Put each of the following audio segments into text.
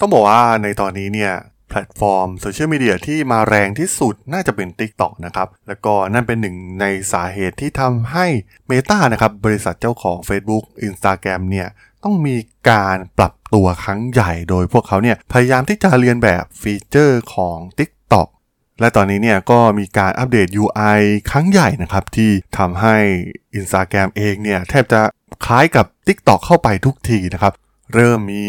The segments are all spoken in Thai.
ต้องบอกว่าในตอนนี้เนี่ยแพลตฟอร์มโซเชียลมีเดียที่มาแรงที่สุดน่าจะเป็น TikTok นะครับ แล้วก็นั่นเป็นหนึ่งในสาเหตุที่ทำให้ Meta นะครับบริษัทเจ้าของ Facebook Instagram เนี่ยต้องมีการปรับตัวครั้งใหญ่โดยพวกเขาเนี่ยพยายามที่จะเลียนแบบฟีเจอร์ของ TikTok และตอนนี้เนี่ยก็มีการอัปเดต UI ครั้งใหญ่นะครับ ที่ทำให้ Instagram เองเนี่ยแทบจะคล้ายกับ TikTok เข้าไปทุกทีนะครับ เริ่มมี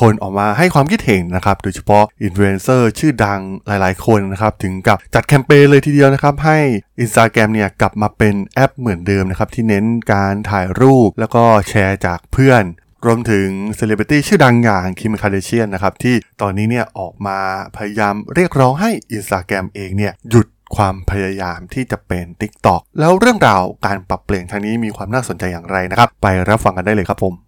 คนออกมาให้ความคิดเห็นนะครับ โดยเฉพาะอินฟลูเอนเซอร์ชื่อดังหลายๆ คนนะครับ ถึงกับจัดแคมเปญเลยทีเดียวนะครับ ให้ Instagram เนี่ยกลับมาเป็นแอปเหมือนเดิมนะครับ ที่เน้นการถ่ายรูปแล้วก็แชร์จากเพื่อน รวมถึงเซเลบริตี้ชื่อดังอย่าง Kim Kardashian นะครับ ที่ตอนนี้เนี่ยออกมาพยายามเรียกร้องให้ Instagram เองเนี่ยหยุดความพยายามที่จะเป็น TikTok แล้วเรื่องราวการปรับเปลี่ยนครั้งนี้มีความน่าสนใจอย่างไรนะครับ ไปรับฟังกันได้เลยครับผม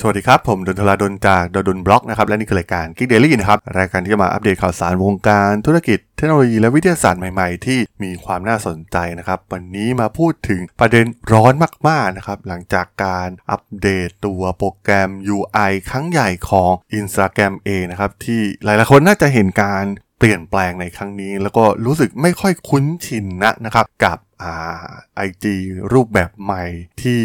สวัสดีครับ ผมดนทลาดนจากดนบล็อกนะครับ และนี่คือรายการ Geek Daily นะครับ รายการที่จะมาอัปเดตข่าวสารวงการธุรกิจเทคโนโลยีและวิทยาศาสตร์ใหม่ๆ ที่มีความน่าสนใจนะครับ วันนี้มาพูดถึงประเด็นร้อนมากๆนะครับหลังจากการอัปเดตตัวโปรแกรม UI ครั้งใหญ่ของ Instagram เองนะครับที่หลายๆคนน่าจะเห็นการเปลี่ยนแปลงในครั้งนี้ แล้วก็รู้สึกไม่ค่อยคุ้นชินนะนะครับกับไอจีรูปแบบใหม่ที่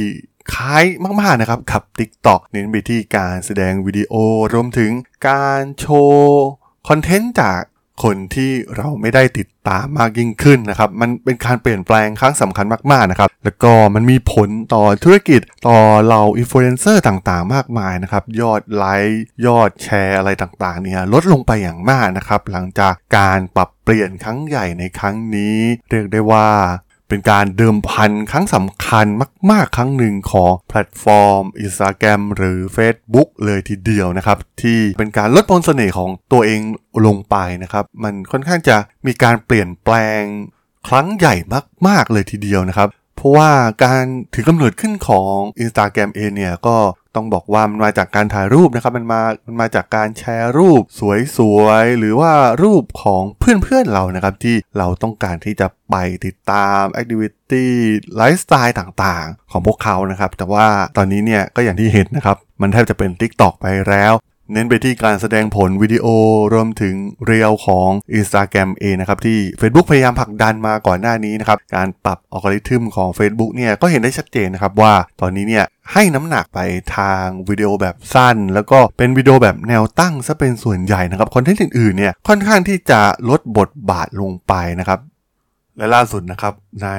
คล้ายมากๆนะครับกับ TikTok เน้นไปที่การแสดงวิดีโอรวมถึงการโชว์คอนเทนต์จากคนที่เราไม่ได้ติดตามมากยิ่งขึ้นนะครับ มันเป็นการเปลี่ยนแปลงครั้งสำคัญมากๆนะครับ แล้วก็มันมีผลต่อธุรกิจต่อเหล่าอินฟลูเอนเซอร์ต่างๆ มากมายนะครับ ยอดไลค์ยอดแชร์อะไรต่างๆ เนี่ยลดลงไปอย่างมากนะครับ หลังจากการปรับเปลี่ยนครั้งใหญ่ในครั้งนี้ เรียกได้ว่า เป็นการเดิมพันครั้งสำคัญมากๆ ครั้งหนึ่งของแพลตฟอร์ม Instagram หรือ Facebook เลยทีเดียวนะครับ ที่เป็นการลดมนต์เสน่ห์ของตัวเองลงไปนะครับ มันค่อนข้างจะมีการเปลี่ยนแปลงครั้งใหญ่มาก ๆ เลยทีเดียวนะครับ เพราะว่าการถือกำเนิดขึ้นของ Instagram เองเนี่ยก็ ต้องบอกว่ามันมาจากการถ่ายรูปนะครับมันมามันมาจากการแชร์รูปสวยๆ หรือว่ารูปของเพื่อนๆเรานะครับ ที่เราต้องการที่จะไปติดตามแอคทิวิตี้ไลฟ์สไตล์ต่างๆ ของพวกเขานะครับ แต่ว่าตอนนี้เนี่ยก็อย่างที่เห็นนะครับ มันแทบจะเป็น TikTok ไปแล้ว เน้นไปที่การแสดงผลวิดีโอรวมถึงเรียวของ Instagram เองนะครับ ที่ Facebook พยายามผลักดันมาก่อนหน้านี้นะครับ การปรับอัลกอริทึมของ Facebook เนี่ยก็เห็นได้ชัดเจนนะครับว่าตอนนี้เนี่ยให้น้ำหนักไปทางวิดีโอแบบสั้น แล้วก็เป็นวิดีโอแบบแนวตั้งซะเป็นส่วนใหญ่นะครับคอนเทนต์อื่นๆเนี่ยค่อนข้างที่จะลดบทบาทลงไปนะครับ และล่าสุดนะครับใน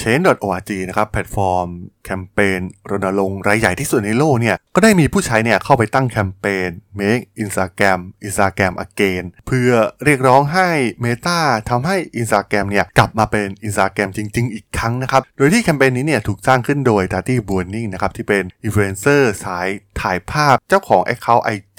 chain.org นะครับแพลตฟอร์มแคมเปญรณรงค์รายใหญ่ที่สุดในโลกเนี่ยก็ได้มีผู้ใช้เนี่ยเข้าไปตั้งแคมเปญ make Instagram Instagram again เพื่อเรียกร้องให้ Meta ทำให้ Instagram เนี่ยกลับมาเป็น Instagram จริง ๆ อีกครั้งนะครับโดยที่แคมเปญนี้เนี่ยถูกสร้างขึ้นโดย Tati b u r n i n g นะครับที่เป็นอินฟลูเอนเซอร์สายถ่ายภาพเจ้าของ Account IG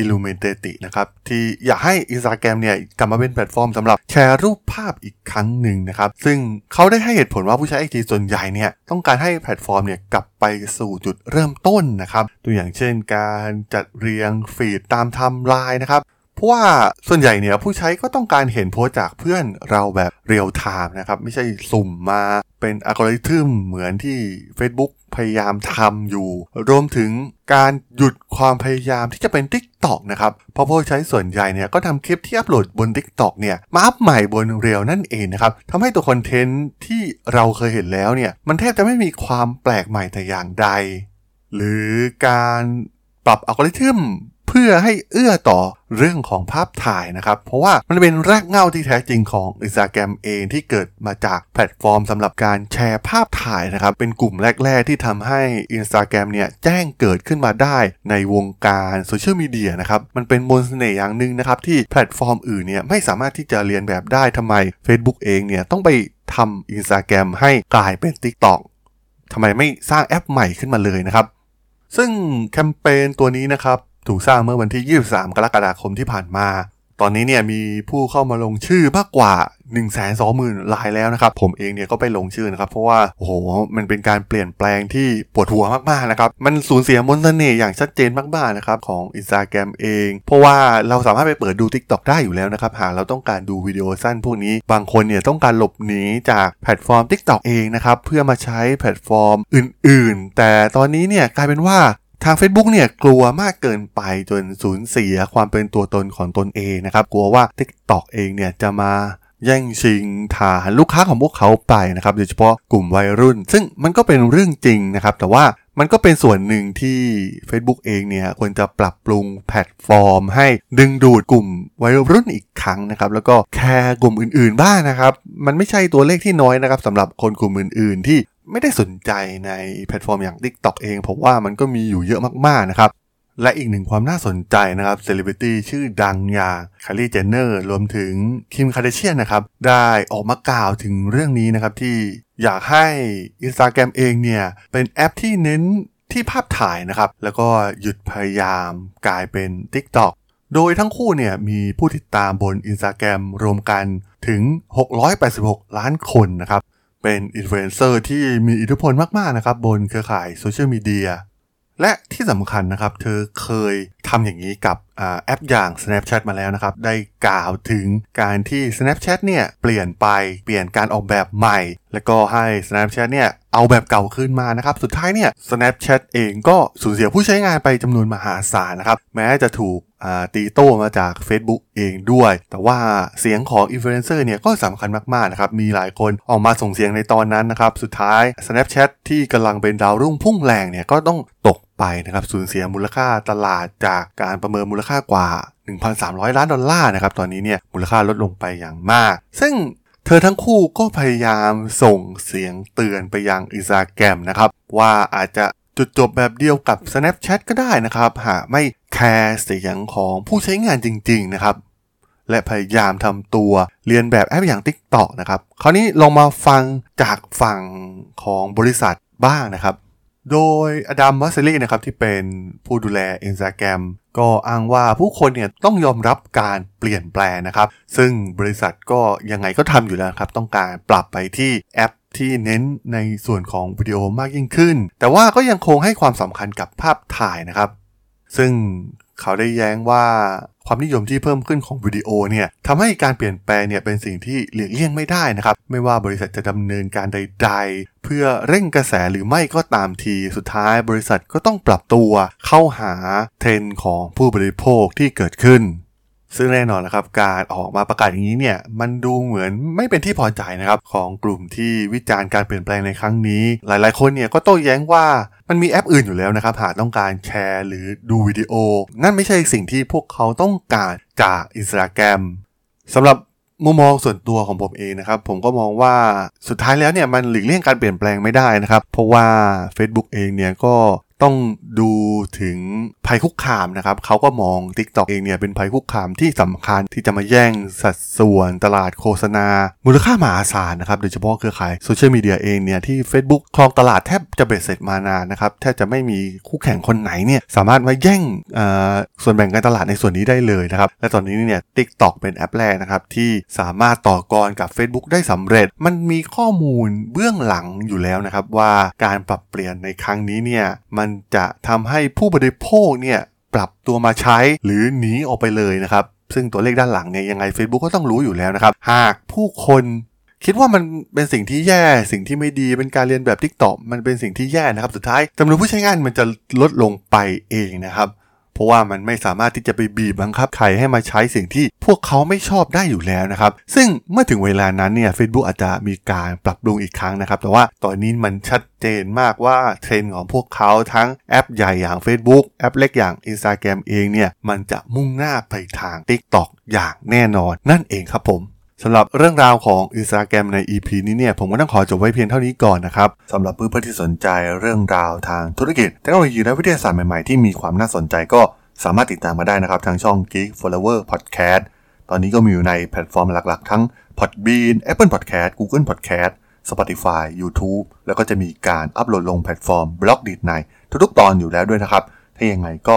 Illumitati นะครับที่อยากให้ Instagram เนี่ยกลับมาเป็นแพลตฟอร์มสำหรับแชร์รูปภาพอีกครั้งหนึ่งนะครับ ซึ่งเขาได้ให้เหตุผลว่าผู้ใช้ IG ส่วนใหญ่เนี่ยต้องการให้แพลตฟอร์มเนี่ยกลับไปสู่จุดเริ่มต้นนะครับตัวอย่างเช่นการจัดเรียงฟีดตามไทม์ไลน์นะครับ เพราะว่าส่วนใหญ่เนี่ยผู้ใช้ก็ต้องการเห็นโพสต์จากเพื่อนเราแบบ Reels ไทม์นะครับ ไม่ใช่สุ่มมาเป็นอัลกอริทึมเหมือนที่ Facebook พยายามทำอยู่ รวมถึงการหยุดความพยายามที่จะเป็น TikTok นะครับ เพราะผู้ใช้ส่วนใหญ่เนี่ยก็ทำคลิปที่อัปโหลดบน TikTok เนี่ยมาอัพใหม่บนเรียลนั่นเองนะครับทำให้ตัวคอนเทนต์ที่เราเคยเห็นแล้วเนี่ยมันแทบจะไม่มีความแปลกใหม่แต่อย่างใด หรือการปรับอัลกอริทึม เพื่อให้เอื้อต่อเรื่องของภาพถ่ายนะครับ เพราะว่ามันเป็นรากเหง้าที่แท้จริงของ Instagram เองที่เกิดมาจากแพลตฟอร์มสำหรับการแชร์ภาพถ่ายนะครับ เป็นกลุ่มแรก ๆ ที่ทำให้ Instagram เนี่ยแจ้งเกิดขึ้นมาได้ในวงการโซเชียลมีเดียนะครับ มันเป็นมนต์เสน่ห์อย่างหนึ่งนะครับ ที่แพลตฟอร์มอื่นเนี่ยไม่สามารถที่จะเลียนแบบได้ทำไม Facebook เองเนี่ยต้องไปทำ Instagram ให้กลายเป็น TikTok ทำไมไม่สร้างแอปใหม่ขึ้นมาเลยนะครับ ซึ่งแคมเปญตัวนี้นะครับ ถูกสร้างเมื่อวันที่ 23 กรกฎาคมที่ผ่านมา ตอนนี้เนี่ยมีผู้เข้ามาลงชื่อมากกว่า 1 2 0 0 0 0รายแล้วนะครับ ผมเองเนี่ยก็ไปลงชื่อนะครับ เพราะว่าโอ้โหมันเป็นการเปลี่ยนแปลงที่ปวดหัวมากๆนะครับ มันสูญเสียมนต์เสน่ห์อย่างชัดเจนมากๆนะครับของ Instagram เอง เพราะว่าเราสามารถไปเปิดดู TikTok ได้อยู่แล้วนะครับหากเราต้องการดูวิดีโอสั้นพวกนี้ บางคนเนี่ยต้องการหลบหนีจากแพลตฟอร์ม TikTok เองนะครับเพื่อมาใช้แพลตฟอร์มอื่น ๆ แต่ตอนนี้เนี่ยกลายเป็นว่า ทาง Facebook เนี่ยกลัวมากเกินไปจนสูญเสียความเป็นตัวตนของตนเองนะครับ กลัวว่า TikTok เองเนี่ยจะมาแย่งชิงฐานลูกค้าของพวกเขาไปนะครับโดยเฉพาะกลุ่มวัยรุ่น ซึ่งมันก็เป็นเรื่องจริงนะครับ แต่ว่ามันก็เป็นส่วนหนึ่งที่ Facebook เองเนี่ยควรจะปรับปรุงแพลตฟอร์ม ให้ดึงดูดกลุ่มวัยรุ่นอีกครั้งนะครับ แล้วก็แคร์กลุ่มอื่นๆบ้างนะครับ มันไม่ใช่ตัวเลขที่น้อยนะครับสำหรับคนกลุ่มอื่นๆ ที่ ไม่ได้สนใจในแพลตฟอร์มอย่าง TikTok เองผมว่ามันก็มีอยู่เยอะมากๆนะครับ และอีกหนึ่งความน่าสนใจนะครับเซเลบริตี้ชื่อดังอย่าง Kylie Jenner รวมถึง Kim Kardashian นะครับ ได้ออกมากล่าวถึงเรื่องนี้นะครับ ที่อยากให้ Instagram เองเนี่ย เป็นแอปที่เน้นที่ภาพถ่ายนะครับ แล้วก็หยุดพยายามกลายเป็น TikTok โดยทั้งคู่เนี่ยมีผู้ติดตามบน Instagram รวมกันถึง 686 ล้านคนนะครับ เป็นอินฟลูเอนเซอร์ที่มีอิทธิพลมากๆนะครับ บนเครือข่ายโซเชียลมีเดียและที่สำคัญนะครับ เธอเคยทำอย่างนี้กับแอปอย่าง Snapchat มาแล้วนะครับ ได้กล่าวถึงการที่ Snapchat เนี่ย เปลี่ยนไปเปลี่ยนการออกแบบใหม่ แล้วก็ให้ Snapchat เนี่ย เอาแบบเก่าขึ้นมานะครับ สุดท้ายเนี่ย Snapchat เองก็สูญเสียผู้ใช้งานไปจำนวนมหาศาลนะครับ แม้จะถูก ตีโต้มาจาก Facebook เองด้วย แต่ว่าเสียงของอินฟลูเอนเซอร์เนี่ยก็สำคัญมากๆนะครับ มีหลายคนออกมาส่งเสียงในตอนนั้นนะครับ สุดท้าย Snapchat ที่กำลังเป็นดาวรุ่งพุ่งแรงเนี่ยก็ต้องตกไปนะครับสูญเสียมูลค่าตลาดจากการประเมินมูลค่ากว่า 1,300 ล้านดอลลาร์นะครับ ตอนนี้เนี่ยมูลค่าลดลงไปอย่างมาก ซึ่งเธอทั้งคู่ก็พยายามส่งเสียงเตือนไปยังอินสตาแกรมนะครับว่าอาจจะจุดจบแบบเดียวกับ Snapchat ก็ได้นะครับ หากไม่ แคร์เสียงของผู้ใช้งานจริงๆนะครับ และพยายามทำตัวเลียนแบบแอปอย่าง TikTok นะครับ คราวนี้ลองมาฟังจากฝั่งของบริษัทบ้างนะครับ โดย Adam Mosseri ะครับที่เป็นผู้ดูแล Instagram ก็อ้างว่าผู้คนเนี่ยต้องยอมรับการเปลี่ยนแปลงนะครับ ซึ่งบริษัทก็ยังไงก็ทำอยู่แล้วครับ ต้องการปรับไปที่แอปที่เน้นในส่วนของวิดีโอมากยิ่งขึ้น แต่ว่าก็ยังคงให้ความสำคัญกับภาพถ่ายนะครับ ซึ่งเขาได้แย้งว่าความนิยมที่เพิ่มขึ้นของวิดีโอเนี่ยทำให้การเปลี่ยนแปลงเนี่ยเป็นสิ่งที่หลีกเลี่ยงไม่ได้นะครับ ไม่ว่าบริษัทจะดำเนินการใด ๆ เพื่อเร่งกระแสหรือไม่ก็ตามทีสุดท้ายบริษัทก็ต้องปรับตัวเข้าหาเทรนด์ของผู้บริโภคที่เกิดขึ้น ซึ่งแน่นอนนะครับการออกมาประกาศอย่างนี้เนี่ยมันดูเหมือนไม่เป็นที่พอใจนะครับของกลุ่มที่วิจารณ์การเปลี่ยนแปลงในครั้งนี้ หลายๆ คนเนี่ยก็โต้แย้งว่ามันมีแอปอื่นอยู่แล้วนะครับ หากต้องการแชร์หรือดูวิดีโอ นั่นไม่ใช่สิ่งที่พวกเขาต้องการจาก Instagram สำหรับมุมมองส่วนตัวของผมเองนะครับ ผมก็มองว่าสุดท้ายแล้วเนี่ยมันหลีกเลี่ยงการเปลี่ยนแปลงไม่ได้นะครับ เพราะว่า Facebook เองเนี่ยก็ต้องดูถึงภัยคุกคามนะครับเขาก็มอง TikTok เองเนี่ยเป็นภัยคุกคามที่สำคัญที่จะมาแย่งสัดส่วนตลาดโฆษณา มูลค่ามหาศาลนะครับโดยเฉพาะเครือข่ายโซเชียลมีเดียเองเนี่ยที่ Facebook ครองตลาดแทบจะเบ็ดเสร็จมานานนะครับแทบจะไม่มีคู่แข่งคนไหนเนี่ยสามารถมาแย่งส่วนแบ่งการตลาดในส่วนนี้ได้เลยนะครับและตอนนี้เนี่ย TikTok เป็นแอปแรกนะครับที่สามารถต่อกรกับ Facebook ได้สำเร็จ มันมีข้อมูลเบื้องหลังอยู่แล้วนะครับว่าการปรับเปลี่ยนในครั้งนี้เนี่ยมันจะทำให้ผู้บริโภคเนี่ยปรับตัวมาใช้หรือหนีออกไปเลยนะครับ ซึ่งตัวเลขด้านหลังเนี่ยยังไง Facebook ก็ต้องรู้อยู่แล้วนะครับ หากผู้คนคิดว่ามันเป็นสิ่งที่แย่สิ่งที่ไม่ดีเป็นการเรียนแบบ TikTok มันเป็นสิ่งที่แย่นะครับ สุดท้ายจำนวนผู้ใช้งานมันจะลดลงไปเองนะครับ เพราะว่ามันไม่สามารถที่จะไปบีบบังคับใครให้มาใช้สิ่งที่พวกเขาไม่ชอบได้อยู่แล้วนะครับ ซึ่งเมื่อถึงเวลานั้นเนี่ย Facebook อาจจะมีการปรับปรุงอีกครั้งนะครับ แต่ว่าตอนนี้มันชัดเจนมากว่าเทรนด์ของพวกเขาทั้งแอปใหญ่อย่าง Facebook แอปเล็กอย่าง Instagram เองเนี่ยมันจะมุ่งหน้าไปทาง TikTok อย่างแน่นอนนั่นเองครับผม สำหรับเรื่องราวของ Instagram ใน EP นี้เนี่ยผมก็ต้องขอจบไว้เพียงเท่านี้ก่อนนะครับสำหรับเพื่อนๆที่สนใจเรื่องราวทางธุรกิจเทคโนโลยีและวิทยาศาสตร์ใหม่ๆที่มีความน่าสนใจก็สามารถติดตามมาได้นะครับ ทางช่อง Geek Forever Podcast ตอนนี้ก็มีอยู่ในแพลตฟอร์มหลักๆ ทั้ง Podbean Apple Podcast Google Podcast Spotify YouTube แล้วก็จะมีการอัปโหลดลงแพลตฟอร์ม Blockdit ในทุกๆ ตอนอยู่แล้วด้วยนะครับ ถ้ายังไงก็